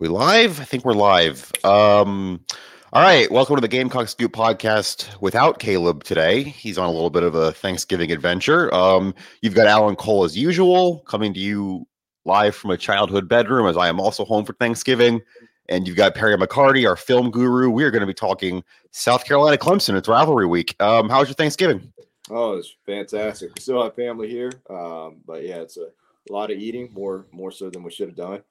We live? I think we're live. Um, all right, welcome to the Gamecock Scoop podcast without Caleb today. He's on a little bit of a Thanksgiving adventure. Um, you've got Alan Cole as usual, coming to you live from a childhood bedroom, as I am also home for Thanksgiving. And you've got Perry McCarty, our film guru. We are going to be talking South Carolina Clemson. It's rivalry week. Um, how was your Thanksgiving? Oh, it's fantastic. We still have family here, um, but yeah, it's a, lot of eating, more more so than we should have done.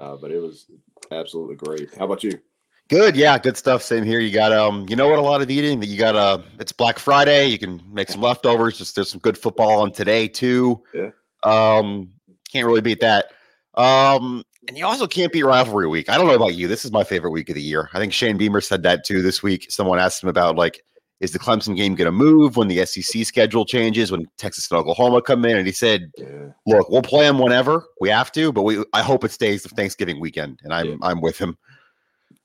Uh, but it was absolutely great. How about you? Good, yeah, good stuff. Same here. You got um, you know what? A lot of eating. That you got uh, it's Black Friday. You can make some leftovers. Just there's some good football on today too. Yeah. Um, can't really beat that. Um, and you also can't beat rivalry week. I don't know about you. This is my favorite week of the year. I think Shane Beamer said that too this week. Someone asked him about like, is the Clemson game going to move when the SEC schedule changes, when Texas and Oklahoma come in? And he said, Yeah. look, we'll play them whenever we have to, but we I hope it stays the Thanksgiving weekend. And I'm Yeah. I'm with him.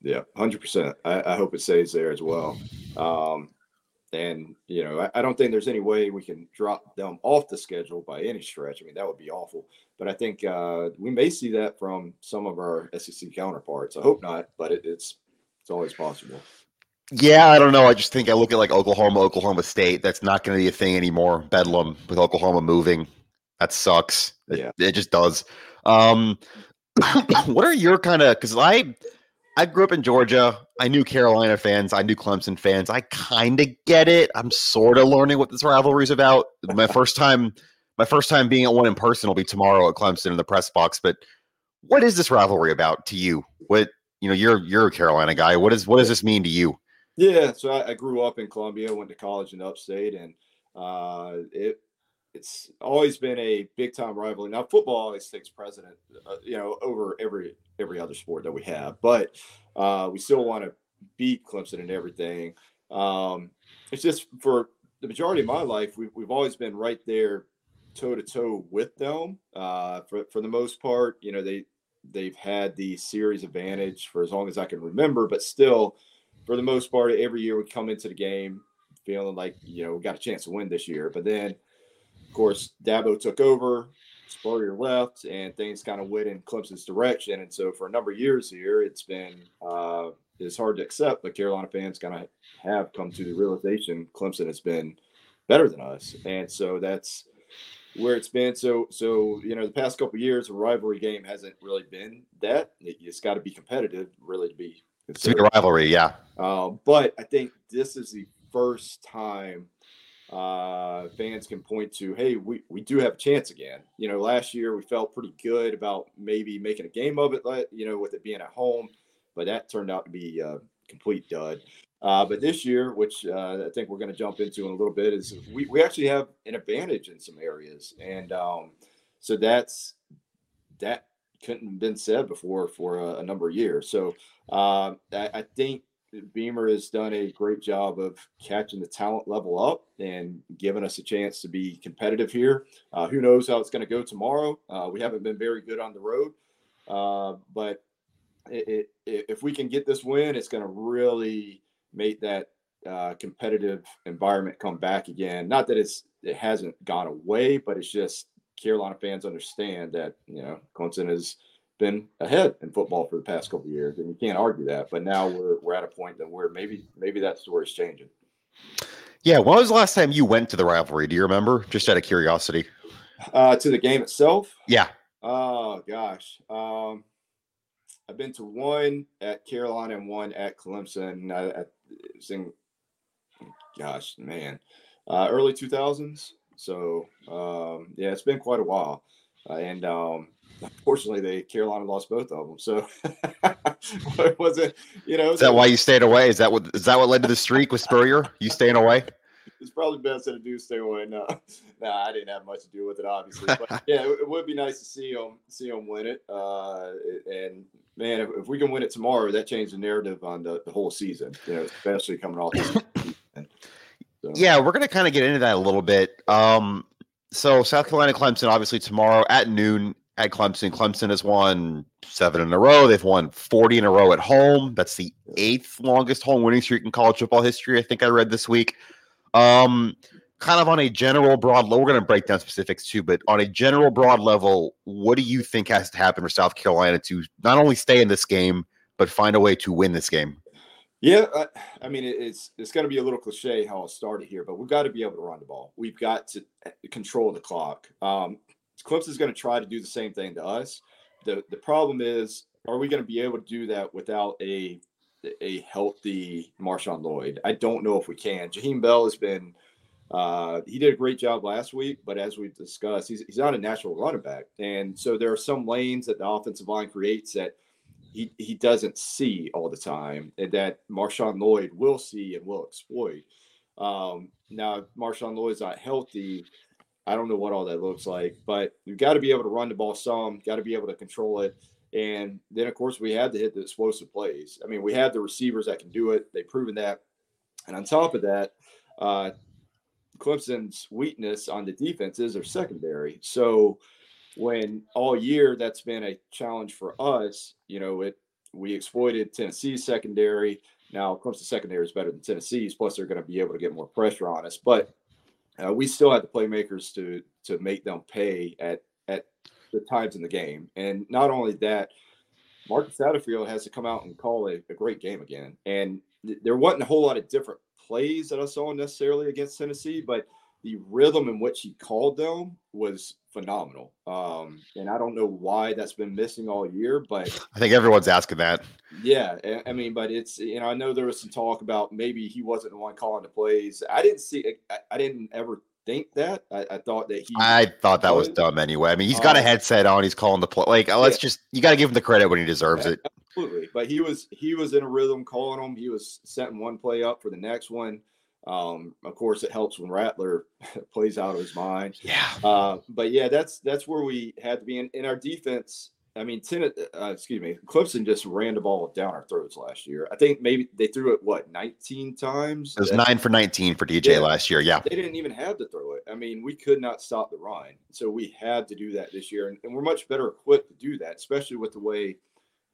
Yeah, hundred percent. I, I hope it stays there as well. Um, and you know, I, I don't think there's any way we can drop them off the schedule by any stretch. I mean, that would be awful. But I think uh, we may see that from some of our SEC counterparts. I hope not, but it, it's it's always possible. Yeah, I don't know. I just think I look at like Oklahoma, Oklahoma State. That's not going to be a thing anymore. Bedlam with Oklahoma moving. That sucks. It, Yeah. it just does. Um, what are your kind of? Because I, I grew up in Georgia. I knew Carolina fans. I knew Clemson fans. I kind of get it. I'm sort of learning what this rivalry is about. My first time, my first time being at one in person will be tomorrow at Clemson in the press box. But what is this rivalry about to you? What you know? You're you're a Carolina guy. What is what does this mean to you? Yeah, so I, I grew up in Columbia, went to college in upstate, and uh, it it's always been a big time rivalry. Now, football always takes precedent, uh, you know, over every every other sport that we have, but uh, we still want to beat Clemson and everything. Um, it's just for the majority of my life, we've we've always been right there, toe to toe with them. Uh, for for the most part, you know, they they've had the series advantage for as long as I can remember, but still for the most part, every year we come into the game feeling like you know we got a chance to win this year. But then, of course, Dabo took over, Spurrier left, and things kind of went in Clemson's direction. And so for a number of years here, it's been uh, it's hard to accept, but Carolina fans kind of have come to the realization Clemson has been better than us, and so that's where it's been. So so you know the past couple years, a rivalry game hasn't really been that. It, it's got to be competitive, really, to be It's a rivalry, yeah. uh, but I think this is the first time uh, fans can point to, hey, we, we do have a chance again. You know, last year we felt pretty good about maybe making a game of it, you know, with it being at home, but that turned out to be a complete dud. Uh, but this year, which uh, I think we're going to jump into in a little bit, is we, we actually have an advantage in some areas. And um, so that's that couldn't have been said before for a, a number of years. So uh, I, I think Beamer has done a great job of catching the talent level up and giving us a chance to be competitive here. Uh, who knows how it's going to go tomorrow? Uh, we haven't been very good on the road, uh, but it, it, if we can get this win, it's going to really make that uh, competitive environment come back again. Not that it's it hasn't gone away, but it's just Carolina fans understand that you know Clemson has been ahead in football for the past couple of years, and you can't argue that. But now we're we're at a point that where maybe maybe that story is changing. Yeah. When was the last time you went to the rivalry? Do you remember? Just out of curiosity. Uh, to the game itself, Yeah. oh gosh, um, I've been to one at Carolina and one at Clemson. I, I in, gosh, man, uh, early two thousands. So um, yeah, it's been quite a while, uh, and um, unfortunately, they Carolina lost both of them. So it wasn't, you know, Is that why you stayed away? Is that what is that what led to the streak with Spurrier? You staying away? it's probably best that I do stay away. No, no, I didn't have much to do with it, obviously. But yeah, it, it would be nice to see them see them win it. Uh, and man, if, if we can win it tomorrow, that changes the narrative on the, the whole season. You know, especially coming off. This. So, Yeah, we're gonna kind of get into that a little bit. Um, so South Carolina Clemson, obviously tomorrow at noon at Clemson. Clemson has won seven in a row. They've won 40 in a row at home. That's the eighth longest home winning streak in college football history. I think I read this week. Um, kind of on a general broad level, we're going to break down specifics too, but on a general broad level, what do you think has to happen for South Carolina to not only stay in this game, but find a way to win this game? Yeah, I, I mean it's it's going to be a little cliche how I started here, but we've got to be able to run the ball. We've got to eh, control the clock. Um, Clemson's going to try to do the same thing to us. the The problem is, are we going to be able to do that without a a healthy Marshawn Lloyd? I don't know if we can. Jaheim Bell has been. Uh, he did a great job last week, but as we've discussed, he's, he's not a natural running back. And so there are some lanes that the offensive line creates that he, he doesn't see all the time and that Marshawn Lloyd will see and will exploit. Um, now, Marshawn Lloyd's not healthy. I don't know what all that looks like, but you've got to be able to run the ball some, got to be able to control it. And then, of course, we had to hit the explosive plays. I mean, we have the receivers that can do it. They've proven that. And on top of that, uh, Clemson's weakness on the defense is their secondary. So, when all year that's been a challenge for us. You know, it we exploited Tennessee's secondary. Now, Clemson secondary is better than Tennessee's. Plus, they're going to be able to get more pressure on us. But uh, we still had the playmakers to to make them pay at at the times in the game. And not only that, Marcus Satterfield has to come out and call a, a great game again. And th- there wasn't a whole lot of different plays that I saw necessarily against Tennessee, but the rhythm in which he called them was phenomenal. Um, and I don't know why that's been missing all year, but I think everyone's asking that. Yeah, I mean, but it's you know I know there was some talk about maybe he wasn't the one calling the plays. I didn't see. I, I didn't ever think that. I, I, thought that he. I thought that was dumb anyway. I mean, he's got a um, headset on. He's calling the play. Like, let's yeah. just you got to give him the credit when he deserves yeah, it. Absolutely, but he was he was in a rhythm calling them. He was setting one play up for the next one. Um, of course, it helps when Rattler plays out of his mind. Yeah. Uh, but yeah, that's that's where we had to be in, in our defense. I mean, ten, uh, excuse me, Clemson just ran the ball down our throats last year. I think maybe they threw it what 19 times. It was nine for 19 for DJ yeah, last year. Yeah, they didn't even have to throw it. I mean, we could not stop the run, so we had to do that this year, and, and we're much better equipped to do that, especially with the way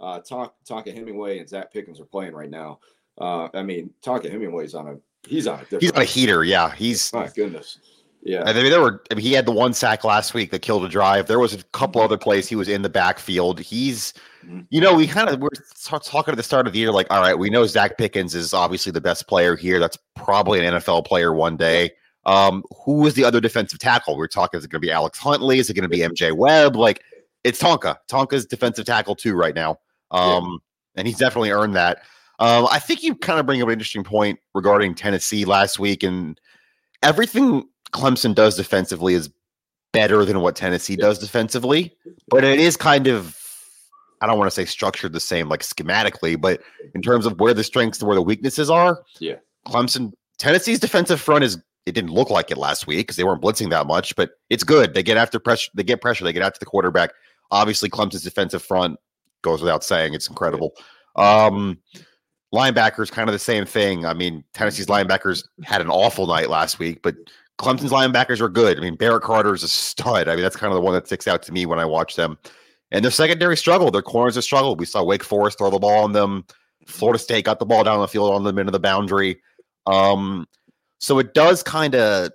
uh, Tonka Hemingway and Zacch Pickens are playing right now. Uh, I mean, Tonka Hemingway's on a he's on a he's on a heater. Yeah, he's my goodness. Yeah, I mean there were. I mean, he had the one sack last week that killed a drive. There was a couple other plays he was in the backfield. He's, mm-hmm. you know, we kind of we're talking at the start of the year, like, all right, we know Zacch Pickens is obviously the best player here. That's probably an NFL player one day. Um, who is the other defensive tackle? We are talking, is it going to be Alex Huntley? Is it going to be MJ Webb? Like, it's Tonka. Tonka's defensive tackle too right now. Um, yeah. and he's definitely earned that. Um, I think you kind of bring up an interesting point regarding Tennessee last week, and everything Clemson does defensively is better than what Tennessee does defensively, but it is kind of I don't want to say structured the same like schematically, but in terms of where the strengths and where the weaknesses are, yeah, Clemson Tennessee's defensive front is it didn't look like it last week because they weren't blitzing that much, but it's good. They get after pressure, they get pressure, they get after the quarterback. Obviously, Clemson's defensive front goes without saying; it's incredible. Um, linebackers kind of the same thing. I mean, Tennessee's linebackers had an awful night last week, but Clemson's linebackers are good. I mean, Barrett Carter is a stud. I mean, that's kind of the one that sticks out to me when I watch them. And their secondary struggle, their corners have struggled. We saw Wake Forest throw the ball on them. Florida State got the ball down the field on them into the boundary. Um, so it does kind of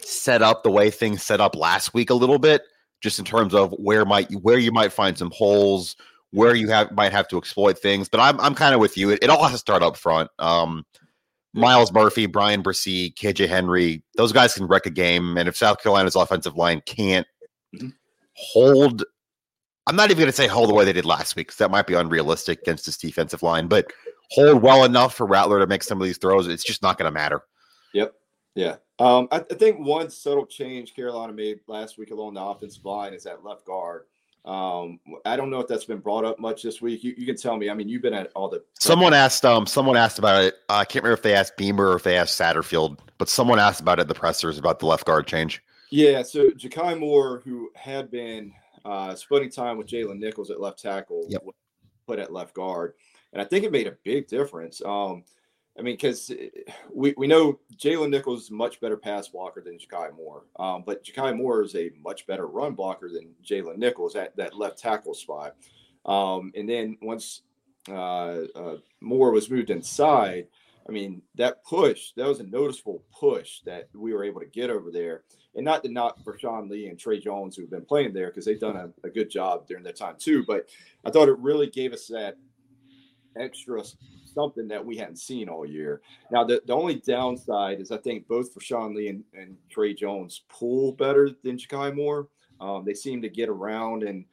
set up the way things set up last week a little bit, just in terms of where might you, where you might find some holes, where you have might have to exploit things. But I'm I'm kind of with you. It, it, all has to start up front. Um, Myles Murphy, Bryan Bresee, KJ Henry, those guys can wreck a game. And if South Carolina's offensive line can't mm-hmm. hold, I'm not even going to say hold the way they did last week because that might be unrealistic against this defensive line, but hold well enough for Rattler to make some of these throws, it's just not going to matter. Yep. Yeah. Um, I, I, think one subtle change Carolina made last week along the offensive line is that left guard. Um, I don't know if that's been brought up much this week. You, you can tell me. I mean, you've been at all the. Someone asked. Um, someone asked about it. I can't remember if they asked Beamer or if they asked Satterfield, but someone asked about it. The pressers about the left guard change. Yeah. So Ja'Kai Moore, who had been uh, splitting time with Jalen Nichols at left tackle, yep. put at left guard, and I think it made a big difference. Um, I mean, because eh, we, we know Jalen Nichols is much better pass blocker than Ja'Kai Moore, um, but Ja'Kai Moore is a much better run blocker than Jalen Nichols at that left tackle spot. Um, and then once uh, uh, Moore was moved inside, I mean, that push, that was a noticeable push that we were able to get over there. And not to knock Sean Lee and Trey Jones, who've been playing there, because they've done a, a, good job during that time too. But I thought it really gave us that extra something that we hadn't seen all year. Now, the, the only downside is I think both for Sean Lee and, and Tre Jones pull better than Jakai Moore. Um, they seem to get around and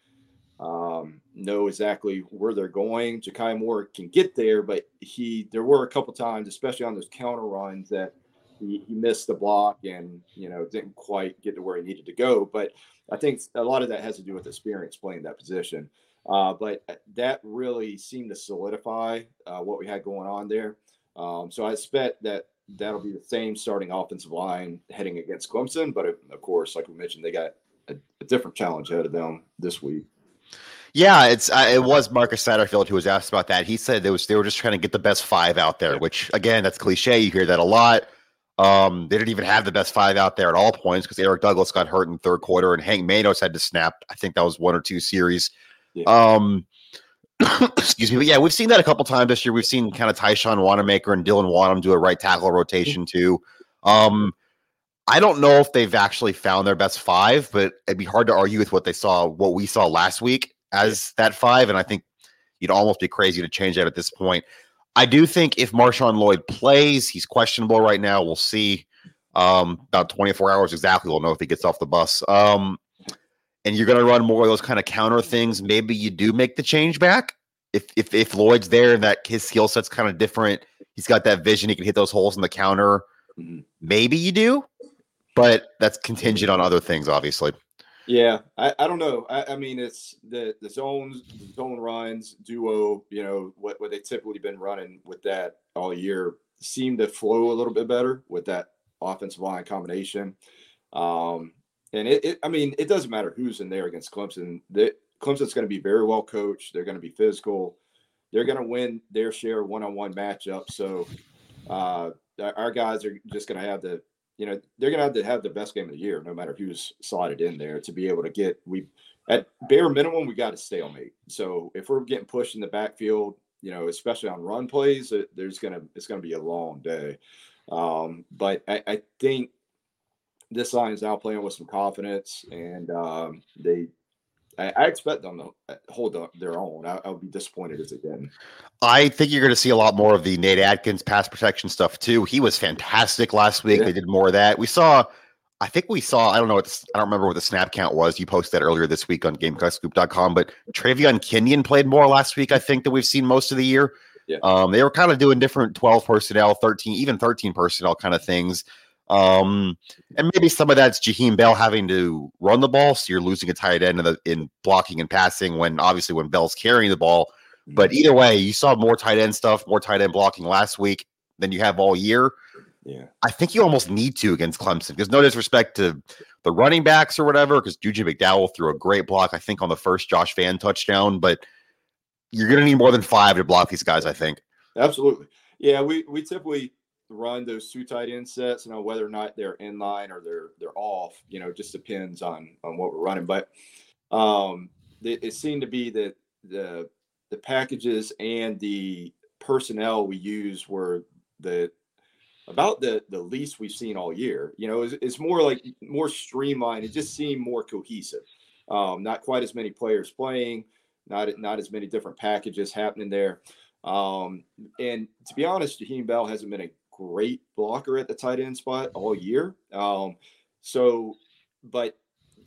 um, know exactly where they're going. Jakai Moore can get there, but he there were a couple times, especially on those counter runs, that he, he missed the block and you know didn't quite get to where he needed to go. But I think a lot of that has to do with experience playing that position. Uh, but that really seemed to solidify uh, what we had going on there. Um, so I expect that that'll be the same starting offensive line heading against Clemson. But of course, like we mentioned, they got a, a different challenge ahead of them this week. Yeah, it's uh, it was Marcus Satterfield who was asked about that. He said it was they were just trying to get the best five out there, which again, that's cliche. You hear that a lot. Um, they didn't even have the best five out there at all points because Eric Douglas got hurt in third quarter and Hank Manos had to snap. I think that was one or two series. Yeah. Um, excuse me, but yeah, we've seen that a couple times this year. We've seen kind of Tyshawn Wannamaker and Dylan Wonnum do a right tackle rotation too. Um, I don't know if they've actually found their best five, but it'd be hard to argue with what they saw, what we saw last week as that five. And I think you'd almost be crazy to change that at this point. I do think if Marshawn Lloyd plays, he's questionable right now. We'll see. Um, about 24 hours exactly, we'll know if he gets off the bus. Um, and you're going to run more of those kind of counter things. Maybe you do make the change back if if if Lloyd's there and that his skill set's kind of different. He's got that vision. He can hit those holes in the counter. Mm-hmm. Maybe you do, but that's contingent on other things, obviously. Yeah, I, I don't know. I, I mean, it's the the zones, the zone runs, duo. You know what what they typically been running with that all year seem to flow a little bit better with that offensive line combination. Um, and it, it, I mean, it doesn't matter who's in there against Clemson. Clemson's going to be very well coached. They're going to be physical. They're going to win their share one on one matchup. So uh, our guys are just going to have the you know they're going to have to have the best game of the year, no matter who's slotted in there, to be able to get we at bare minimum we got a stalemate. So if we're getting pushed in the backfield, you know, especially on run plays, there's gonna it's gonna be a long day. Um, but I, I think this line is now playing with some confidence, and um, they I, I, expect them to hold their own. I, will be disappointed if they didn't. I think you're going to see a lot more of the Nate Adkins pass protection stuff too. He was fantastic last week. Yeah. They did more of that. We saw, I think we saw, I don't know, what I don't remember what the snap count was. You posted that earlier this week on GamecockScoop.com, but Traevon Kenion played more last week, I think, than we've seen most of the year. Yeah. Um, they were kind of doing different 12 personnel, 13, even 13 personnel kind of things. Um, and maybe some of that's Jaheim Bell having to run the ball, so you're losing a tight end in, the, in blocking and passing when obviously when Bell's carrying the ball. But mm-hmm. either way, you saw more tight end stuff, more tight end blocking last week than you have all year. Yeah, I think you almost need to against Clemson because no disrespect to the running backs or whatever, because Juju McDowell threw a great block, I think, on the first Josh Vann touchdown, but you're going to need more than five to block these guys, I think. Absolutely. Yeah, we we typically run those two tight end sets. You know whether or not they're in line or they're they're off. You know, just depends on on what we're running. But um, it, it seemed to be that the the packages and the personnel we use were the about the the least we've seen all year. You know, it's, it's more like more streamlined. It just seemed more cohesive. Um, not quite as many players playing, not not as many different packages happening there. Um, and to be honest, Jaheim Bell hasn't been a great blocker at the tight end spot all year. Um, so, but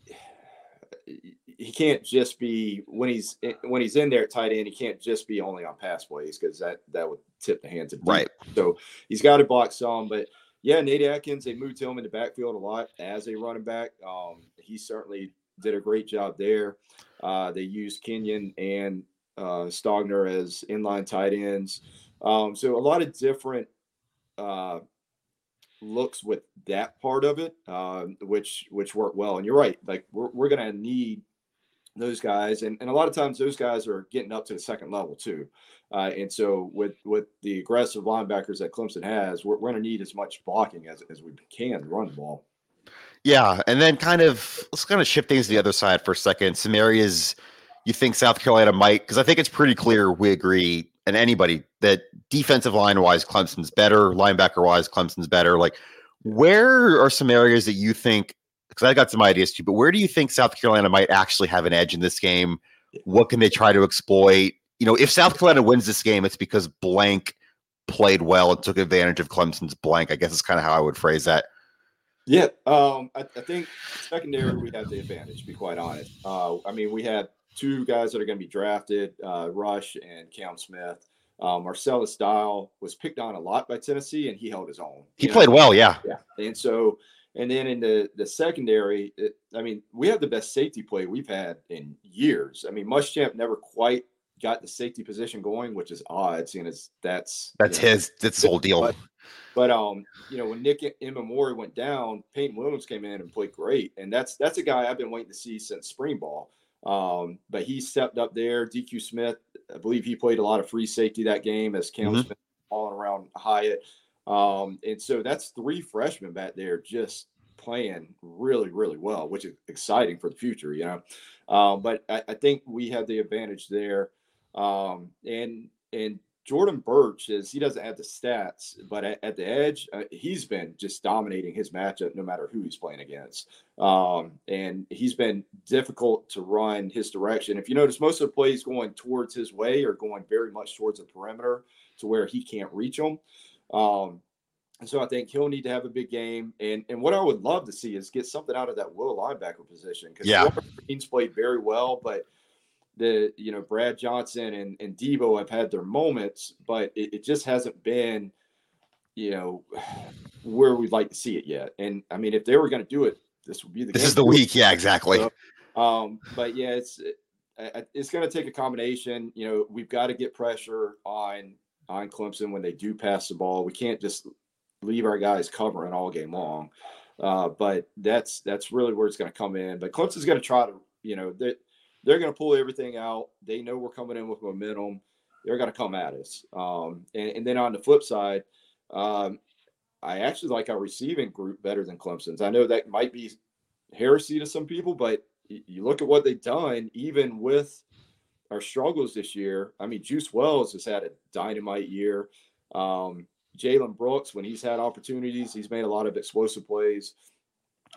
he can't just be when he's when he's in there at tight end. He can't just be only on pass plays because that that would tip the hands of right. So he's got to block some, but yeah, Nate Adkins. they moved him in the backfield a lot as a running back. Um, he certainly did a great job there. Uh, they used Kenion and uh, Stogner as inline tight ends. Um, so a lot of different uh, looks with that part of it, uh, which which worked well. And you're right, like we're we're gonna need those guys, and, and a lot of times those guys are getting up to the second level too. Uh, and so with with the aggressive linebackers that Clemson has, we're, we're gonna need as much blocking as as we can to run the ball. Yeah, and then kind of let's kind of shift things to the other side for a second. Some areas you think South Carolina might, because I think it's pretty clear we agree and anybody that defensive line wise, Clemson's better, linebacker wise, Clemson's better. Like, where are some areas that you think? Because I got some ideas too, but where do you think South Carolina might actually have an edge in this game? What can they try to exploit? You know, if South Carolina wins this game, it's because blank played well and took advantage of Clemson's blank. I guess is kind of how I would phrase that. Yeah, um, I, I, think secondary we have the advantage. To be quite honest, uh, I mean we had two guys that are going to be drafted, uh, Rush and Cam Smith. Um, Marcellas Dial was picked on a lot by Tennessee, and he held his own. He played know? well, yeah, yeah. And so, and then in the the secondary, it, I mean, we have the best safety play we've had in years. I mean, Muschamp never quite got the safety position going, which is odd, seeing as that's that's you know, his that's the whole deal. But, but um, you know, when Nick Emmanwori went down, Peyton Williams came in and played great, and that's that's a guy I've been waiting to see since spring ball. Um, but he stepped up there. DQ Smith, I believe he played a lot of free safety that game as Cam mm-hmm. Smith falling around Hyatt. Um, and so that's three freshmen back there just playing really, really well, which is exciting for the future, you know. Um, but I, I, think we have the advantage there. Um, and and Jordan Burch is he doesn't have the stats, but at, at the edge, uh, he's been just dominating his matchup no matter who he's playing against. Um, and he's been difficult to run his direction. If you notice, most of the plays going towards his way are going very much towards the perimeter to where he can't reach them. Um, and so I think he'll need to have a big game. And and what I would love to see is get something out of that will linebacker position because yeah. Green's played very well, but – the you know Brad Johnson and, and Debo have had their moments, but it, it, just hasn't been you know where we'd like to see it yet. And I mean, if they were going to do it, this would be the this is the week. Yeah, exactly. So, um, but yeah, it's it's going to take a combination. You know, we've got to get pressure on on Clemson when they do pass the ball. We can't just leave our guys covering all game long. Uh, but that's that's really where it's going to come in. But Clemson's going to try to, you know, that they're going to pull everything out. They know we're coming in with momentum. They're going to come at us. Um, and, and, then on the flip side, um, I actually like our receiving group better than Clemson's. I know that might be heresy to some people, but you look at what they've done, even with our struggles this year. I mean, Juice Wells has had a dynamite year. Um, Jalen Brooks, when he's had opportunities, he's made a lot of explosive plays.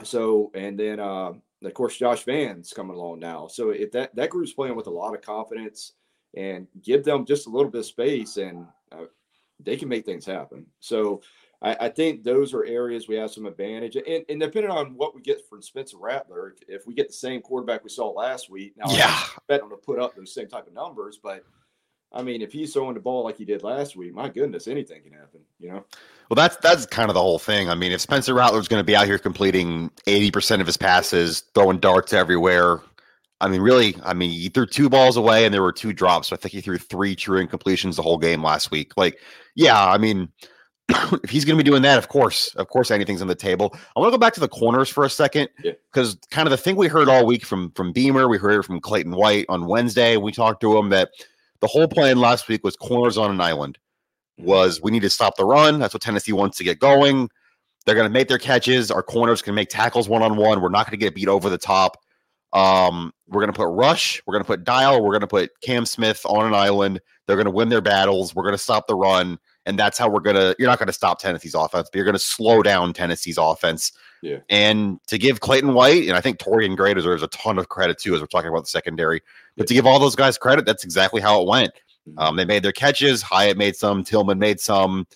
So, and then uh, of course, Josh Vann's coming along now. So if that that group's playing with a lot of confidence and give them just a little bit of space, and uh, they can make things happen. So I, I, think those are areas we have some advantage. And, and depending on what we get from Spencer Rattler, if, if we get the same quarterback we saw last week, now yeah. I bet him to put up those same type of numbers, but – I mean, if he's throwing the ball like he did last week, my goodness, anything can happen. You know. Well, that's that's kind of the whole thing. I mean, if Spencer Rattler's going to be out here completing eighty percent of his passes, throwing darts everywhere, I mean, really, I mean, he threw two balls away and there were two drops. So I think he threw three true incompletions the whole game last week. Like, yeah, I mean, if he's going to be doing that, of course, of course, anything's on the table. I want to go back to the corners for a second because yeah. kind of the thing we heard all week from from Beamer, we heard from Clayton White on Wednesday. We talked to him that the whole plan last week was corners on an island. Was we need to stop the run? That's what Tennessee wants to get going. They're going to make their catches. Our corners can make tackles one on one. We're not going to get beat over the top. Um, we're going to put Rush. We're going to put Dial. We're going to put Cam Smith on an island. They're going to win their battles. We're going to stop the run, and that's how we're going to. You're not going to stop Tennessee's offense, but you're going to slow down Tennessee's offense. Yeah. And to give Clayton White, and I think Torian Gray deserves a ton of credit too, as we're talking about the secondary. But to give all those guys credit, that's exactly how it went. Mm-hmm. Um, they made their catches. Hyatt made some. Tillman made some.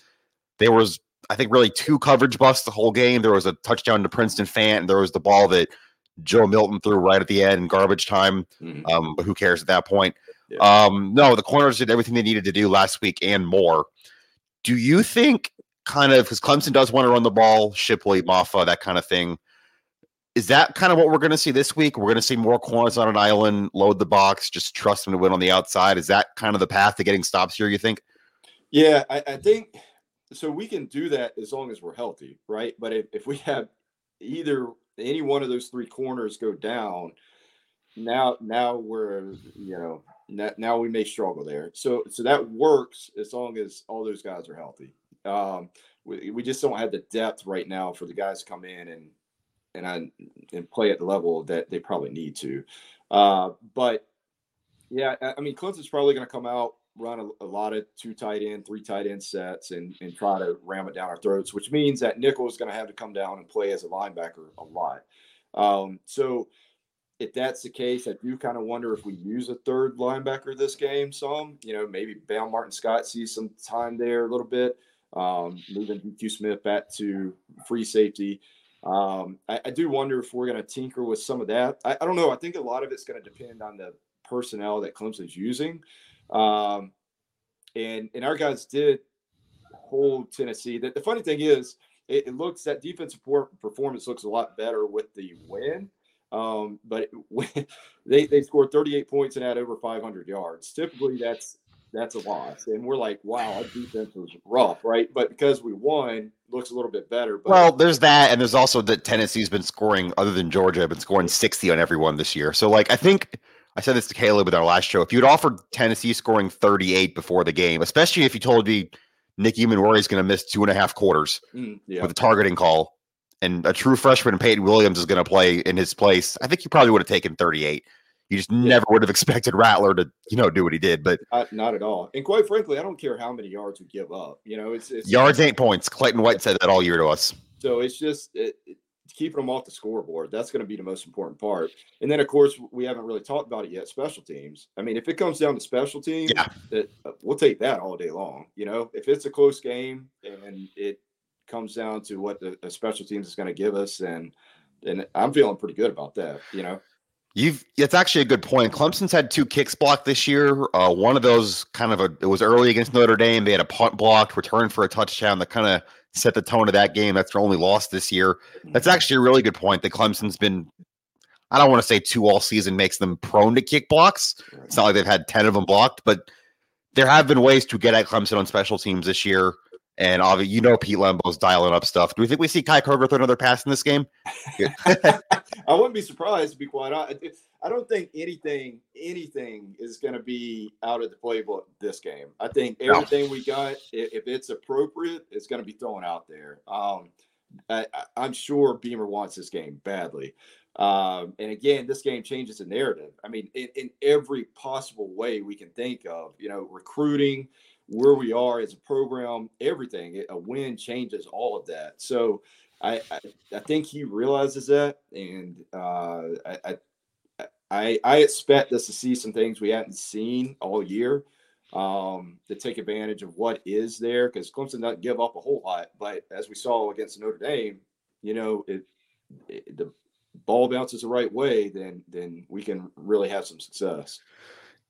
There was, I think, really two coverage busts the whole game. There was a touchdown to Princeton Fant, and there was the ball that Joe Milton threw right at the end, garbage time. Mm-hmm. Um, but who cares at that point? Yeah. Um, no, the corners did everything they needed to do last week and more. Do you think, kind of, because Clemson does want to run the ball, Shipley, Mafah, that kind of thing? is that kind of what we're going to see this week? We're going to see more corners on an island, load the box, just trust them to win on the outside. Is that kind of the path to getting stops here? You think? Yeah, I, I think so. We can do that as long as we're healthy, right? But if, if we have either any one of those three corners go down, now now we're you know now, now we may struggle there. So so that works as long as all those guys are healthy. Um, we, we just don't have the depth right now for the guys to come in and and I and play at the level that they probably need to. Uh, but yeah, I, mean, Clemson's probably going to come out run a, a, lot of two tight end, three tight end sets and, and try to ram it down our throats, which means that nickel is going to have to come down and play as a linebacker a lot. Um, so if that's the case, I do kind of wonder if we use a third linebacker this game some. You know, maybe Bam Martin Scott sees some time there a little bit, um, moving DQ Smith back to free safety. Um, I, I, do wonder if we're going to tinker with some of that. I, I, don't know. I think a lot of it's going to depend on the personnel that Clemson's using. Um, and and our guys did hold Tennessee. The, the funny thing is, it, it, looks that defensive performance looks a lot better with the win. Um, but it, they they scored 38 points and had over 500 yards. Typically, that's that's a loss, and we're like, wow, our defense was rough, right? But because we won, looks a little bit better. But well, there's that, and there's also that Tennessee's been scoring, other than Georgia, I've been scoring 60 on everyone this year. So like, I think I said this to Caleb with our last show. If you'd offered Tennessee scoring 38 before the game, especially if you told me Nick Emmanwori is going to miss two and a half quarters mm, yeah. with a targeting call, and a true freshman Peyton Williams is going to play in his place, I think you probably would have taken 38. You just yeah. never would have expected Rattler to, you know, do what he did. But uh, not at all. And quite frankly, I don't care how many yards we give up. You know, it's, it's yards ain't points. Clayton White said that all year to us. So it's just it, keeping them off the scoreboard. That's going to be the most important part. And then, of course, we haven't really talked about it yet. Special teams. I mean, if it comes down to special teams, yeah. that uh, we'll take that all day long. You know, if it's a close game and it comes down to what the, the special teams is going to give us, and and I'm feeling pretty good about that. You know. You've it's actually a good point. Clemson's had two kicks blocked this year. Uh, one of those kind of a it was early against Notre Dame. They had a punt blocked, return for a touchdown that kind of set the tone of that game. That's their only loss this year. That's mm-hmm. actually a really good point. That Clemson's been, I don't want to say two all season makes them prone to kick blocks. It's not like they've had 10 of them blocked, but there have been ways to get at Clemson on special teams this year. And obviously, you know, Pete Lembo's dialing up stuff. Do we think we see Kai Kroeger throw another pass in this game? I wouldn't be surprised to be quite honest. I don't think anything anything is going to be out of the playbook this game. I think everything no. we got, if it's appropriate, it's going to be thrown out there. Um, I, am sure Beamer wants this game badly. Um, and again, this game changes the narrative. I mean, in, in, every possible way we can think of, you know, recruiting, where we are as a program, everything. A win changes all of that. So I, I, I think he realizes that, and uh, I, I, I expect us to see some things we hadn't seen all year um, to take advantage of what is there because Clemson doesn't give up a whole lot. But as we saw against Notre Dame, you know, it, it, the ball bounces the right way, then then we can really have some success.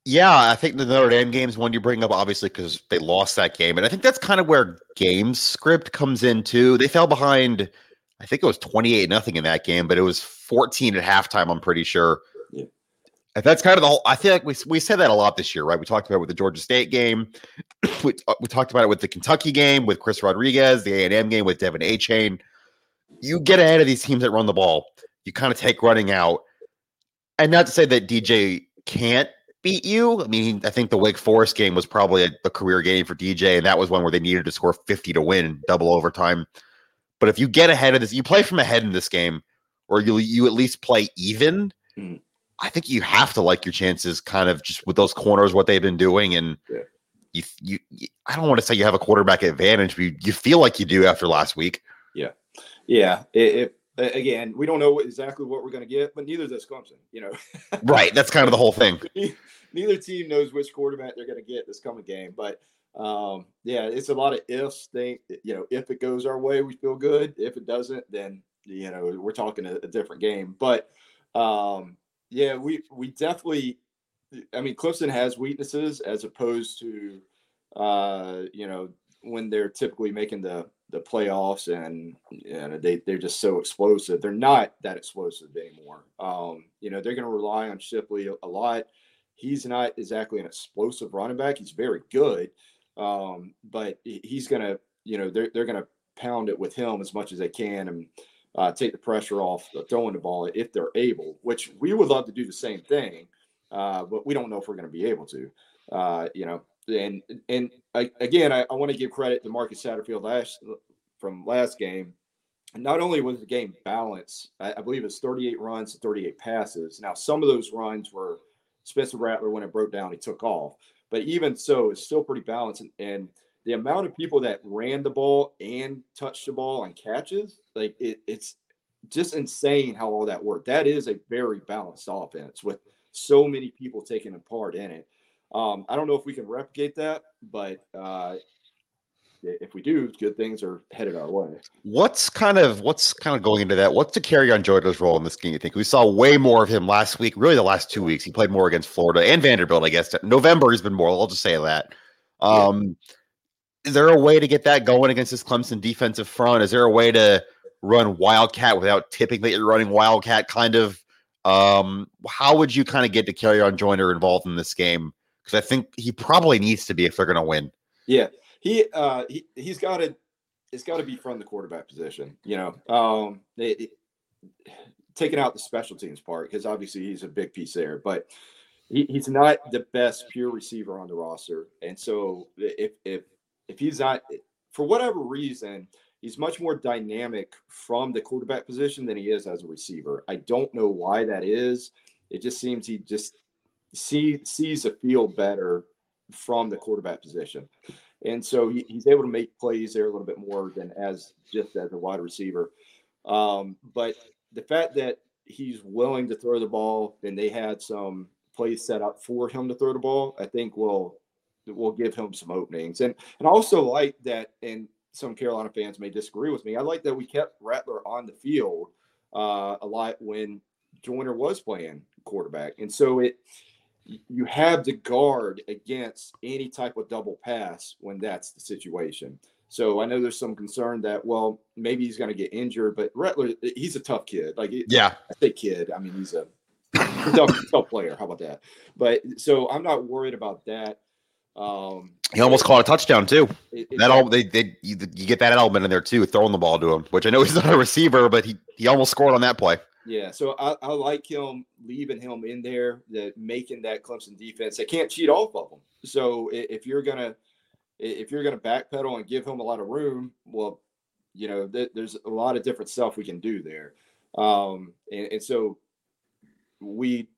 Yeah, I think the Notre Dame game's one you bring up, obviously, because they lost that game. And I think that's kind of where game script comes in too. They fell behind, I think it was 28 nothing in that game, but it was 14 at halftime, I'm pretty sure. And that's kind of the whole. I feel like we we said that a lot this year, right? We talked about it with the Georgia State game. we, uh, we talked about it with the Kentucky game with Chris Rodriguez, the A and M game with De'Von Achane. You get ahead of these teams that run the ball. You kind of take running out, and not to say that DJ can't beat you. I mean, I think the Wake Forest game was probably a, a career game for DJ, and that was one where they needed to score fifty to win, double overtime. But if you get ahead of this, you play from ahead in this game, or you you at least play even. Mm I think you have to like your chances, kind of just with those corners, what they've been doing, and yeah. you, you, you, I don't want to say you have a quarterback advantage, but you, you feel like you do after last week. Yeah, yeah. It, it, again, we don't know exactly what we're going to get, but neither does Clemson. You know, right? That's kind of the whole thing. neither team knows which quarterback they're going to get this coming game, but um, yeah, it's a lot of ifs. Think you know, if it goes our way, we feel good. If it doesn't, then you know, we're talking a, a different game. But um, yeah, we we definitely. I mean, Clemson has weaknesses as opposed to, uh, you know, when they're typically making the the playoffs and know, they they're just so explosive. They're not that explosive anymore. Um, you know, they're going to rely on Shipley a, a, lot. He's not exactly an explosive running back. He's very good, um, but he's going to, you know, they're they're going to pound it with him as much as they can and uh, take the pressure off throwing the ball if they're able, which we would love to do the same thing, uh, but we don't know if we're going to be able to. Uh, you know, and and again, I, I want to give credit to Marcus Satterfield last from last game. Not only was the game balanced, I, I believe it's 38 runs to 38 passes. Now, some of those runs were Spencer Rattler when it broke down, he took off. But even so, it's still pretty balanced. And, and the amount of people that ran the ball and touched the ball on catches, like it, it's just insane how all that worked. That is a very balanced offense with so many people taking a part in it. Um, I don't know if we can replicate that, but uh, if we do, good things are headed our way. What's kind of what's kind of going into that? What's the on Jordan's role in this game? You think we saw way more of him last week? Really, the last two weeks, he played more against Florida and Vanderbilt. I guess November has been more. I'll just say that. Um, yeah. Is there a way to get that going against this Clemson defensive front? Is there a way to run Wildcat without tipping that you're running Wildcat? Kind of. Um, how would you kind of get to on Joyner involved in this game? Because I think he probably needs to be if they're going to win. Yeah, he uh he he's got to it's got to be from the quarterback position. You know, um, it, it, taking out the special teams part because obviously he's a big piece there, but he, he's not the best pure receiver on the roster. And so if if if he's not for whatever reason, he's much more dynamic from the quarterback position than he is as a receiver. I don't know why that is. It just seems he just see sees a field better from the quarterback position. And so he, he's able to make plays there a little bit more than as just as a wide receiver. Um, but the fact that he's willing to throw the ball and they had some plays set up for him to throw the ball, I think will will give him some openings. And and also like that, and some Carolina fans may disagree with me. I like that we kept Rattler on the field uh, a lot when Joyner was playing quarterback, and so it you have to guard against any type of double pass when that's the situation. So I know there's some concern that well maybe he's going to get injured, but Rattler he's a tough kid. Like yeah, I say kid. I mean he's a tough, tough player. How about that? But so I'm not worried about that. Um, he almost caught a touchdown too. It, that all they they you, you, get that element in there too, throwing the ball to him, which I know he's not a receiver, but he he almost scored on that play. Yeah, so I, I like him leaving him in there, that making that Clemson defense. They can't cheat off of him. So if you're gonna if you're gonna backpedal and give him a lot of room, well, you know, th- there's a lot of different stuff we can do there. Um, and, and so we,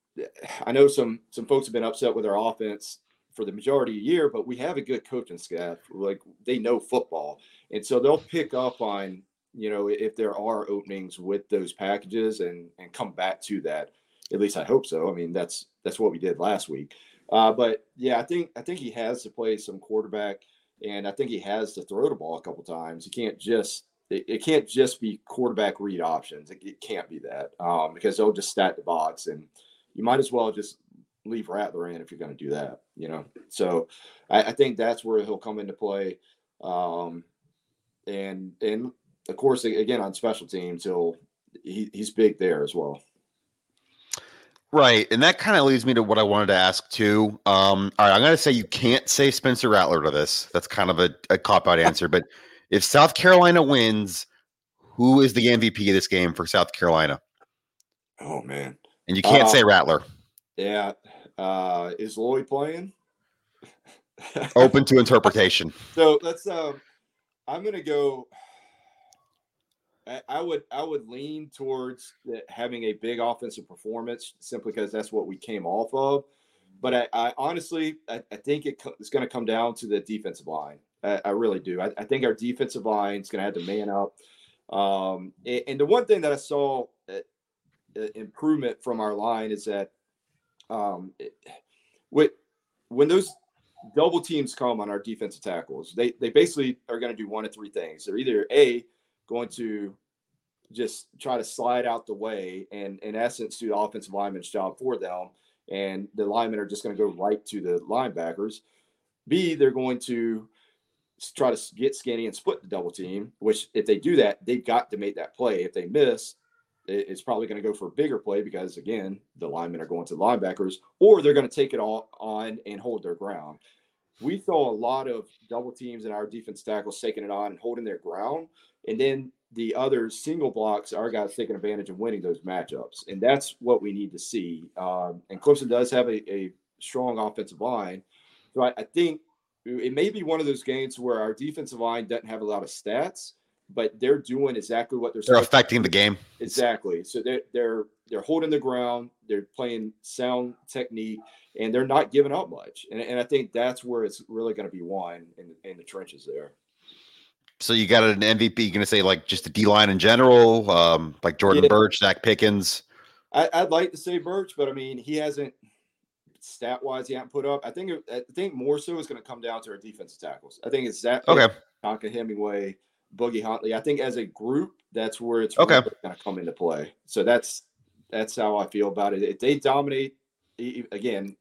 I know some some folks have been upset with our offense for the majority of the year, but we have a good coaching staff. Like they know football, and so they'll pick up on you know, if there are openings with those packages and and come back to that. At least I hope so. I mean, that's that's what we did last week. Uh, but yeah, I think I think he has to play some quarterback, and I think he has to throw the ball a couple times. He can't just it, it can't just be quarterback read options. It, it can't be that um, because they'll just stack the box, and you might as well just leave Rattler in if you're going to do that. You know, so I, I, think that's where he'll come into play. Um, and and of course, again on special teams, he'll he, he's big there as well. Right, and that kind of leads me to what I wanted to ask too. Um, all right, I'm going to say you can't say Spencer Rattler to this. That's kind of a, a cop out answer. But if South Carolina wins, who is the MVP of this game for South Carolina? Oh man, and you can't uh, say Rattler. Yeah, uh, is Lloyd playing? Open to interpretation. So let's. Uh, I'm going to go. I would I would lean towards having a big offensive performance simply because that's what we came off of. But I, I honestly I, I, think it it's going to come down to the defensive line. I, I really do. I, think our defensive line is going to have to man up. Um, and, and, the one thing that I saw uh, uh, improvement from our line is that um, it, with, when those double teams come on our defensive tackles, they they basically are going to do one of three things. They're either a going to just try to slide out the way and in essence do the offensive lineman's job for them. And the linemen are just going to go right to the linebackers. B they're going to try to get skinny and split the double team which if they do that they've got to make that play. If they miss it's probably going to go for a bigger play because again the linemen are going to the linebackers or they're going to take it all on and hold their ground. We saw a lot of double teams and our defense tackles taking it on and holding their ground and then the other single blocks, our guys taking advantage of winning those matchups. And that's what we need to see. Um, and Clemson does have a, a strong offensive line. So I, I, think it may be one of those games where our defensive line doesn't have a lot of stats, but they're doing exactly what they're They're affecting the game. Exactly. So they're, they're they're holding the ground, they're playing sound technique, and they're not giving up much. And, and I think that's where it's really going to be won in, in the trenches there. So you got an MVP. You're going to say like just the D line in general, um, like Jordan yeah. Burch, Zacch Pickens. I, would like to say Burch, but I mean he hasn't stat wise he hasn't put up. I think I think more so is going to come down to our defensive tackles. I think it's Zacch okay. Tonka Hemingway, Boogie Huntley. I think as a group, that's where it's okay. really going to come into play. So that's that's how I feel about it. If they dominate, again,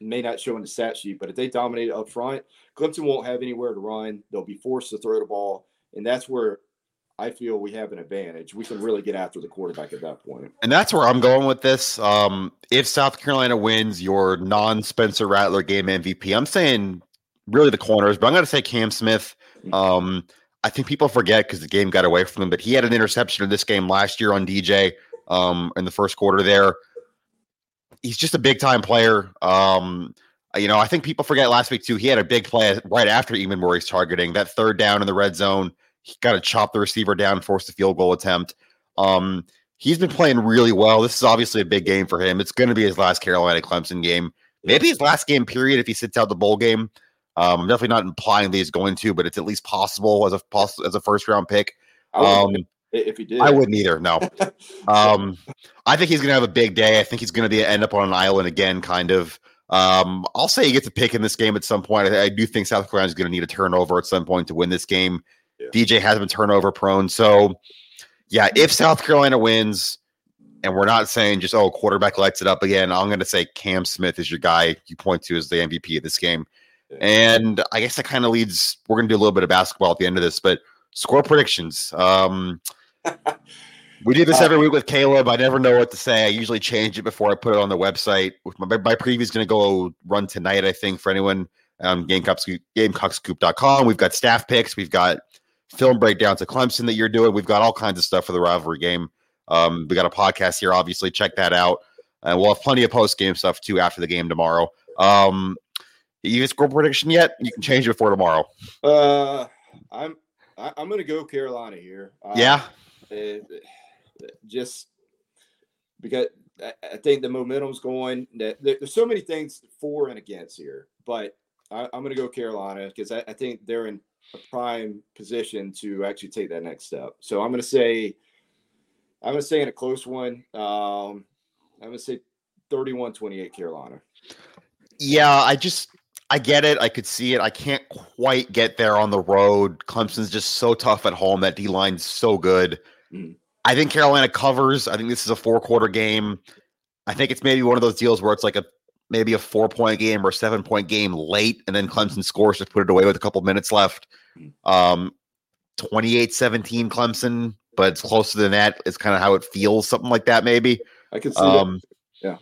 may not show in the stat sheet, but if they dominate up front, Clemson won't have anywhere to run. They'll be forced to throw the ball, and that's where I feel we have an advantage. We can really get after the quarterback at that point. And that's where I'm going with this. Um, if South Carolina wins your non Spencer Rattler game MVP, I'm saying really the corners, but I'm going to say Cam Smith. Um, I think people forget because the game got away from him, but he had an interception in this game last year on DJ um, in the first quarter there. He's just a big time player. Um, you know, I think people forget last week too. He had a big play right after Emmanwori's targeting that third down in the red zone he got to chop the receiver down, force the field goal attempt. Um, he's been playing really well. This is obviously a big game for him. It's going to be his last Carolina Clemson game, maybe his last game period if he sits out the bowl game. Um, I'm definitely not implying that he's going to, but it's at least possible as a as a first round pick. Um, if he did, I wouldn't either. No, um, I think he's going to have a big day. I think he's going to be end up on an island again, kind of. Um, I'll say he gets a pick in this game at some point. I, I do think South Carolina is going to need a turnover at some point to win this game. Yeah. DJ has been turnover prone. So, yeah, if South Carolina wins, and we're not saying just, oh, quarterback lights it up again, I'm going to say Cam Smith is your guy you point to as the MVP of this game. Yeah. And I guess that kind of leads, we're going to do a little bit of basketball at the end of this, but score predictions. Um, we do this every week with Caleb. I never know what to say. I usually change it before I put it on the website. My, my preview is going to go run tonight, I think, for anyone. Um, Gamecockscoop, GamecockScoop.com. We've got staff picks. We've got film breakdowns of Clemson that you're doing. We've got all kinds of stuff for the rivalry game. Um, we got a podcast here, obviously. Check that out. And we'll have plenty of post game stuff too after the game tomorrow. Um, you get score prediction yet? You can change it before tomorrow. Uh, I'm I, am i going to go Carolina here. Uh, yeah, just because I think the momentum's going. That there's so many things for and against here, but I, am going to go Carolina because I, I, think they're in a prime position to actually take that next step. So I'm going to say, I'm going to say in a close one, um, I'm going to say 31 28 Carolina. Yeah, I just, I get it. I could see it. I can't quite get there on the road. Clemson's just so tough at home. That D line's so good. Mm. I think Carolina covers. I think this is a four quarter game. I think it's maybe one of those deals where it's like a maybe a four point game or seven point game late, and then Clemson scores to put it away with a couple minutes left. Um, 28 17 Clemson, but it's closer than that. It's kind of how it feels, something like that, maybe. I can see um, that. Yeah.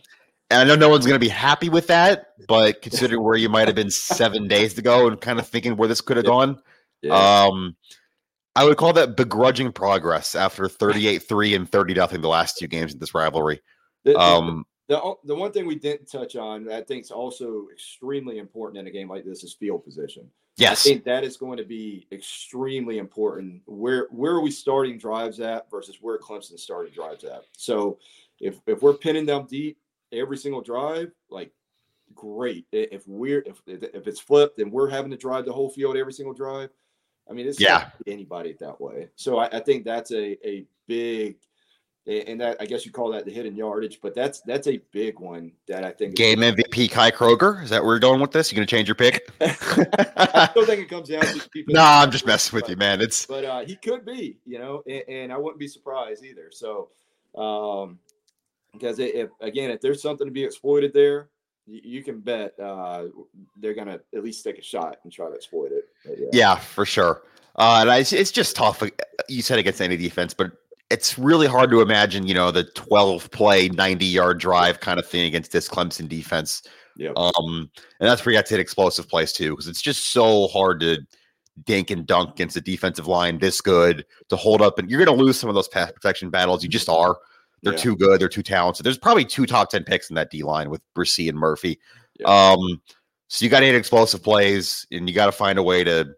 And I know no one's going to be happy with that, but considering where you might have been seven days ago and kind of thinking where this could have yeah. gone, yeah. um, I would call that begrudging progress after 38 3 and 30 nothing the last two games in this rivalry. The, um, the, the one thing we didn't touch on that I think is also extremely important in a game like this is field position. Yes. I think that is going to be extremely important. Where where are we starting drives at versus where Clemson starting drives at? So if if we're pinning them deep every single drive, like great. If we're if if it's flipped and we're having to drive the whole field every single drive, I mean it's yeah anybody that way. So I, I think that's a a big and that I guess you call that the hidden yardage, but that's that's a big one that I think game MVP Kai Kroeger. Is that where you're going with this? You going to change your pick? I don't think it comes down to. no, nah, I'm just messing with you, man. It's but uh, he could be, you know, and, and, I wouldn't be surprised either. So, um, because if again, if there's something to be exploited there, you, you can bet uh, they're gonna at least take a shot and try to exploit it. Yeah. yeah. for sure. Uh, and I, it's just tough. You said against any defense, but it's really hard to imagine, you know, the 12 play, 90 yard drive kind of thing against this Clemson defense. Yeah. Um, and that's where you have to hit explosive plays too, because it's just so hard to dink and dunk against a defensive line this good to hold up. And you're going to lose some of those pass protection battles. You just are. They're yeah. too good. They're too talented. There's probably two top 10 picks in that D line with Bresee and Murphy. Yeah. Um, so you got to hit explosive plays and you got to find a way to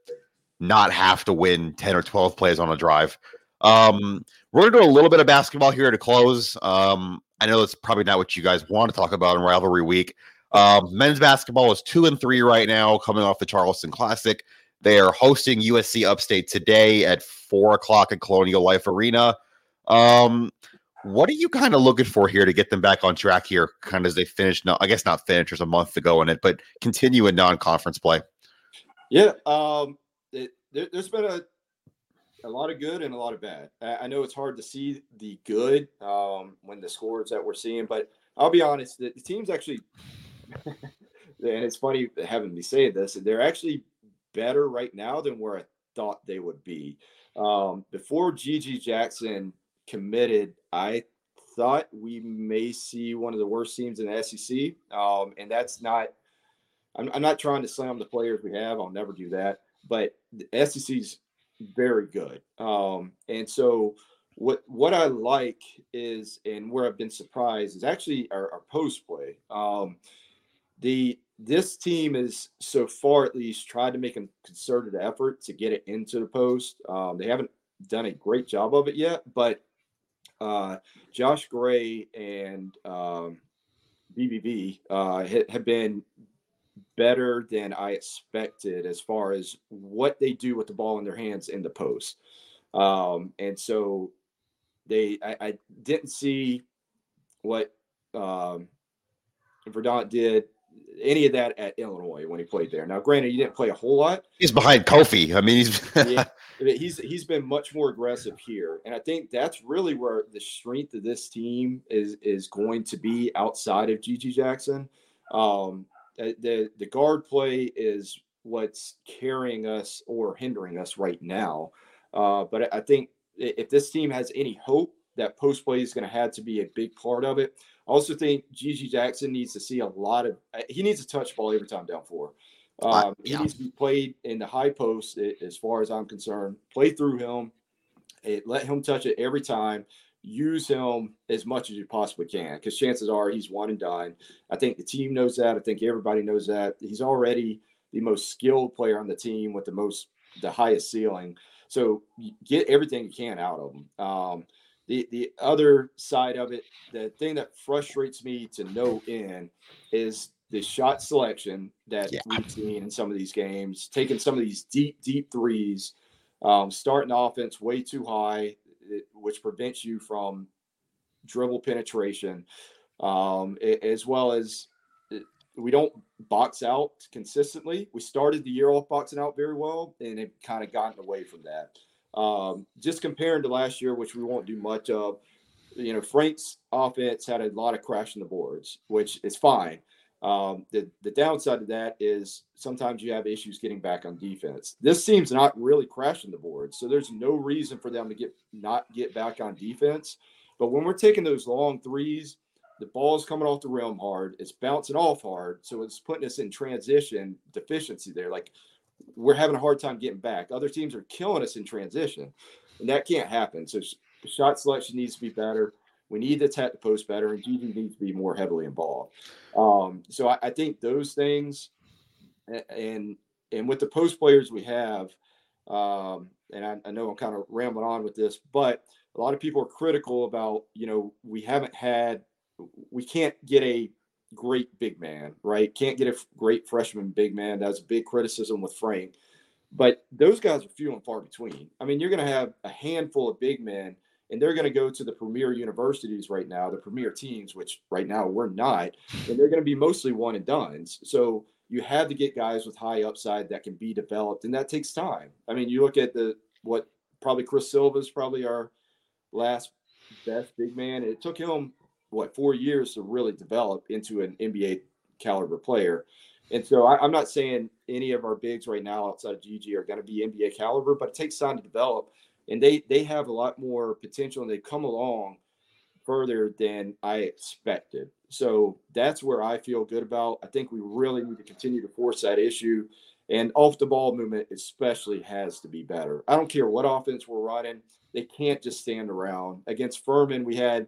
not have to win 10 or 12 plays on a drive. Um, we're going to do a little bit of basketball here to close. Um, I know it's probably not what you guys want to talk about in rivalry week. Um, men's basketball is two and three right now, coming off the Charleston Classic. They are hosting USC Upstate today at four o'clock at Colonial Life Arena. Um, what are you kind of looking for here to get them back on track here, kind of as they finish? No, I guess not finish. There's a month to go in it, but continue in non-conference play. Yeah, um, it, there, has been a a lot of good and a lot of bad. I, I know it's hard to see the good um, when the scores that we're seeing, but I'll be honest, the, the team's actually, and it's funny having me say this, they're actually better right now than where I thought they would be. Um, before GG Jackson committed, I thought we may see one of the worst teams in the SEC, um, and that's not. I'm, I'm, not trying to slam the players we have. I'll never do that. But the SEC's very good, um, and so what what I like is, and where I've been surprised is actually our, our post play. Um, the this team is so far at least tried to make a concerted effort to get it into the post. Um, they haven't done a great job of it yet, but uh, Josh Gray and um, BBB uh, have been better than I expected as far as what they do with the ball in their hands in the post. Um, and so they, I, I, didn't see what um, Verdonk did any of that at Illinois when he played there. Now, granted, he didn't play a whole lot. He's behind Kofi. I mean, he's yeah, he's he's been much more aggressive here, and I think that's really where the strength of this team is is going to be outside of GG Jackson. Um, the the guard play is what's carrying us or hindering us right now. Uh, but I think if this team has any hope, that post play is going to have to be a big part of it. I also think GG Jackson needs to see a lot of. Uh, he needs to touch ball every time down four. Um, uh, yeah. He needs to be played in the high post, as far as I'm concerned. Play through him, it, let him touch it every time. Use him as much as you possibly can, because chances are he's one and done. I think the team knows that. I think everybody knows that. He's already the most skilled player on the team with the most, the highest ceiling. So get everything you can out of him. Um, the the other side of it, the thing that frustrates me to no end is the shot selection that yeah. we've seen in some of these games, taking some of these deep, deep threes, um, starting offense way too high, which prevents you from dribble penetration, um, as well as we don't box out consistently. We started the year off boxing out very well, and it kind of gotten away from that. Um, just comparing to last year, which we won't do much of, you know, Frank's offense had a lot of crashing the boards, which is fine. Um, the, the downside of that is sometimes you have issues getting back on defense. This team's not really crashing the boards, so there's no reason for them to get not get back on defense. But when we're taking those long threes, the ball's coming off the rim hard, it's bouncing off hard, so it's putting us in transition deficiency there. Like we're having a hard time getting back. Other teams are killing us in transition, and that can't happen. So shot selection needs to be better. We need to attack the post better, and GG needs to be more heavily involved. Um, so I, I, think those things, and and with the post players we have, um, and I, I know I'm kind of rambling on with this, but a lot of people are critical about you know we haven't had, we can't get a great big man, right? Can't get a great freshman big man. That's a big criticism with Frank. But those guys are few and far between. I mean, you're going to have a handful of big men, and they're going to go to the premier universities right now, the premier teams, which right now we're not, and they're going to be mostly one and dones. So you have to get guys with high upside that can be developed, and that takes time. I mean, you look at the what probably Chris Silva is probably our last best big man. It took him what four years to really develop into an NBA caliber player. And so I, am not saying any of our bigs right now outside of GG are going to be NBA caliber, but it takes time to develop. And they they have a lot more potential and they come along further than I expected. So that's where I feel good about. I think we really need to continue to force that issue. And off the ball movement, especially, has to be better. I don't care what offense we're running, they can't just stand around. Against Furman, we had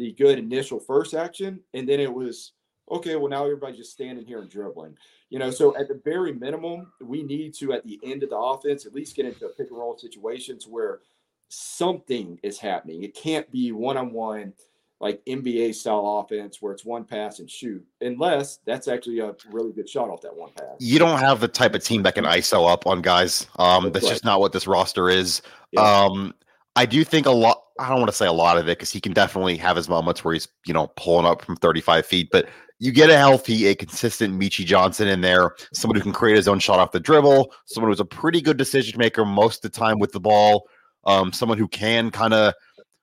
the good initial first action, and then it was okay. Well, now everybody's just standing here and dribbling. You know, so at the very minimum, we need to at the end of the offense at least get into a pick and roll situations where something is happening. It can't be one on one. like NBA style offense where it's one pass and shoot, unless that's actually a really good shot off that one pass. You don't have the type of team that can ISO up on guys. Um, that's, that's right. just not what this roster is. Yeah. Um, I do think a lot. I don't want to say a lot of it because he can definitely have his moments where he's you know pulling up from 35 feet, but you get a healthy, a consistent Meechie Johnson in there, someone who can create his own shot off the dribble, someone who's a pretty good decision maker most of the time with the ball, um, someone who can kind of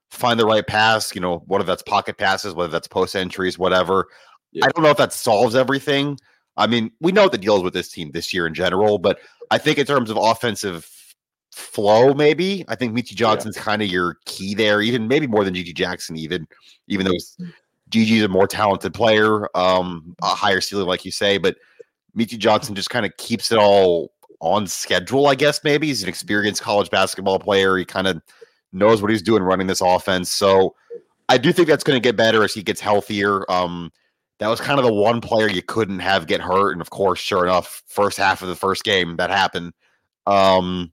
find the right pass, you know, whether that's pocket passes, whether that's post entries, whatever. Yeah. I don't know if that solves everything. I mean, we know what the deals with this team this year in general, but I think in terms of offensive flow, maybe I think Meechie Johnson's yeah. kind of your key there, even maybe more than GG Jackson, even even though GG's a more talented player, um, a higher ceiling, like you say, but Meechie Johnson just kind of keeps it all on schedule, I guess. Maybe he's an experienced college basketball player. He kind of knows what he's doing running this offense. So I do think that's going to get better as he gets healthier. Um, that was kind of the one player you couldn't have get hurt, and of course, sure enough, first half of the first game that happened. Um,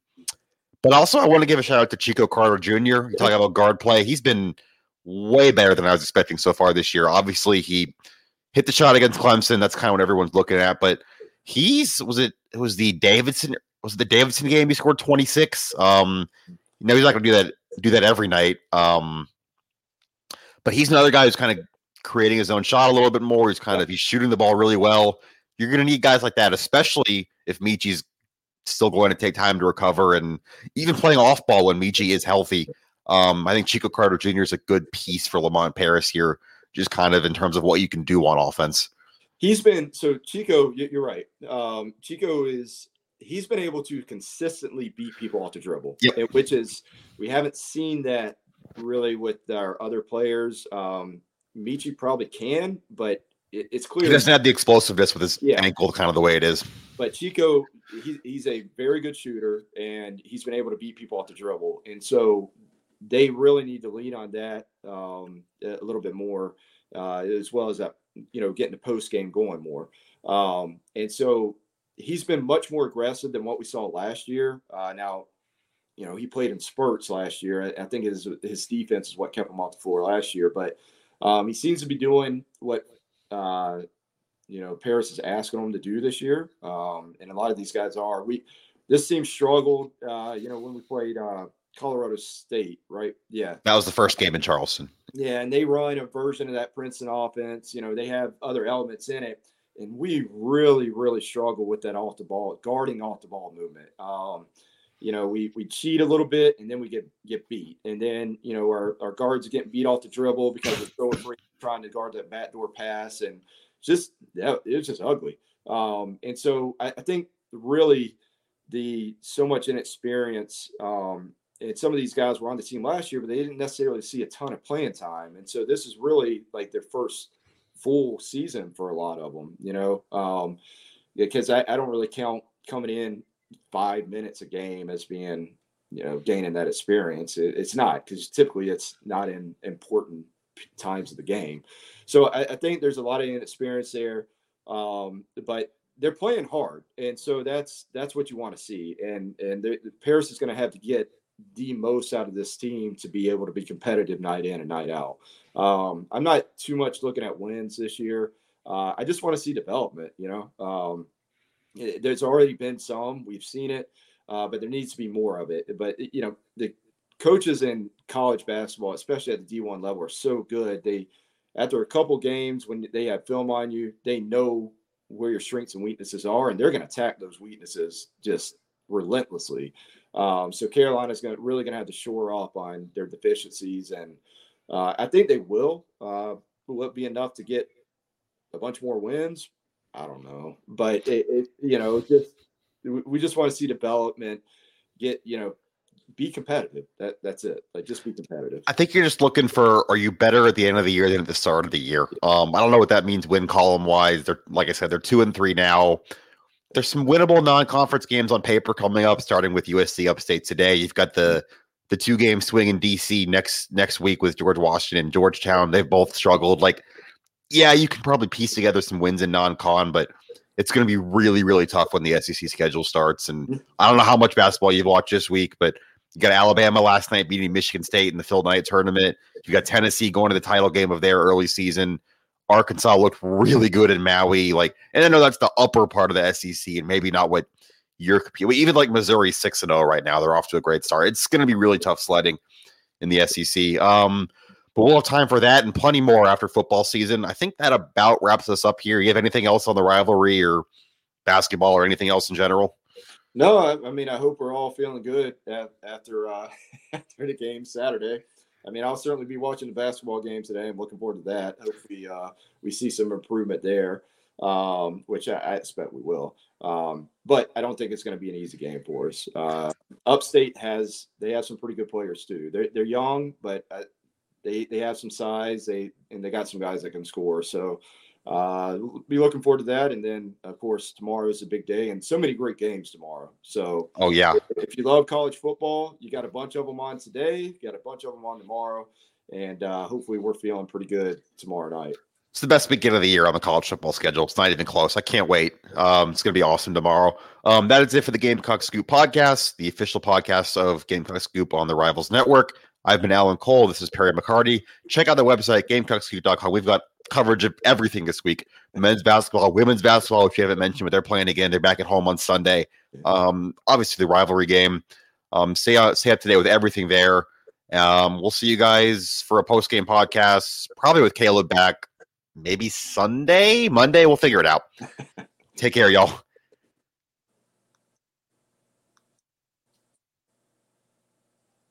but also, I want to give a shout out to Chico Carter Jr. You're talking about guard play. He's been way better than I was expecting so far this year. Obviously, he hit the shot against Clemson. That's kind of what everyone's looking at. But he's was it? It was the Davidson. Was it the Davidson game? He scored 26. Um, you know, he's not going to do that do that every night. Um, but he's another guy who's kind of creating his own shot a little bit more. He's kind of he's shooting the ball really well. You're going to need guys like that, especially if Meechie's still going to take time to recover and even playing off ball when Meechie is healthy. Um, I think Chico Carter Jr. is a good piece for Lamont Paris here, just kind of in terms of what you can do on offense. He's been so Chico. You're right. Um, Chico is he's been able to consistently beat people off the dribble, yep. which is we haven't seen that really with our other players. Um, Meechie probably can, but it, it's clear he doesn't have the explosiveness with his yeah. ankle, kind of the way it is. But Chico, he, he's a very good shooter, and he's been able to beat people off the dribble, and so they really need to lean on that um, a little bit more, uh, as well as that you know getting the post game going more. Um, and so he's been much more aggressive than what we saw last year. Uh, now, you know, he played in spurts last year. I, I, think his his defense is what kept him off the floor last year, but um, he seems to be doing what uh, you know Paris is asking them to do this year, um, and a lot of these guys are. We this team struggled, uh, you know, when we played uh, Colorado State, right? Yeah, that was the first game in Charleston. Yeah, and they run a version of that Princeton offense. You know, they have other elements in it and we really, really struggle with that off the ball, guarding off the ball movement. Um, you know, we we cheat a little bit and then we get get beat, and then you know our, our guards getting beat off the dribble because we're throwing free, trying to guard that backdoor pass, and just yeah, it was just ugly. Um, and so I, I, think really the so much inexperience. Um, and some of these guys were on the team last year, but they didn't necessarily see a ton of playing time, and so this is really like their first full season for a lot of them, you know, um, because I, I don't really count coming in five minutes a game as being, you know, gaining that experience. It, it's not because typically it's not in important times of the game. So I, I think there's a lot of inexperience there, um, but they're playing hard, and so that's that's what you want to see. And and Paris is going to have to get the most out of this team to be able to be competitive night in and night out. Um, I'm not too much looking at wins this year. Uh, I just want to see development. You know, um, there's already been some. We've seen it, uh, but there needs to be more of it. But you know, the coaches in college basketball, especially at the D1 level, are so good. They after a couple games when they have film on you, they know where your strengths and weaknesses are, and they're going to attack those weaknesses just relentlessly. Um, so Carolina's going to really going to have to shore up on their deficiencies and uh, I think they will. Uh, will it be enough to get a bunch more wins? I don't know, but it, it you know, just we just want to see development. Get you know, be competitive. That that's it. Like just be competitive. I think you're just looking for are you better at the end of the year than at the start of the year? Um, I don't know what that means win column wise. They're like I said, they're two and three now. There's some winnable non-conference games on paper coming up, starting with USC Upstate today. You've got the the two game swing in DC next next week with George Washington, and Georgetown. They've both struggled. Like, yeah, you can probably piece together some wins in non-con, but it's going to be really, really tough when the SEC schedule starts. And mm. I don't know how much basketball you've watched this week, but You got Alabama last night beating Michigan State in the Phil Knight tournament. You got Tennessee going to the title game of their early season. Arkansas looked really good in Maui. Like, and I know that's the upper part of the SEC, and maybe not what you're competing. Even like Missouri six and zero right now, they're off to a great start. It's going to be really tough sledding in the SEC. Um, but we'll have time for that and plenty more after football season. I think that about wraps us up here. You have anything else on the rivalry or basketball or anything else in general? No, I, I mean I hope we're all feeling good after uh, after the game Saturday. I mean, I'll certainly be watching the basketball game today. I'm looking forward to that. Hopefully, uh, we see some improvement there, um, which I, I, expect we will. Um, but I don't think it's going to be an easy game for us. Uh, Upstate has they have some pretty good players too. They're they're young, but uh, they they have some size. They and they got some guys that can score. So uh, be looking forward to that. And then, of course, tomorrow is a big day and so many great games tomorrow. So, oh, yeah. If you love college football, you got a bunch of them on today, you got a bunch of them on tomorrow. And uh, hopefully, we're feeling pretty good tomorrow night. It's the best beginning of the year on the college football schedule. It's not even close. I can't wait. Um, it's going to be awesome tomorrow. Um, that is it for the Gamecock Scoop podcast, the official podcast of Gamecock Scoop on the Rivals Network. I've been Alan Cole. This is Perry McCarty. Check out the website, gamecockscoop.com. We've got coverage of everything this week. Men's basketball, women's basketball, which you haven't mentioned, but they're playing again. They're back at home on Sunday. Um, obviously the rivalry game. Um, stay out, stay up today with everything there. Um, we'll see you guys for a post game podcast, probably with Caleb back, maybe Sunday, Monday. We'll figure it out. Take care, y'all.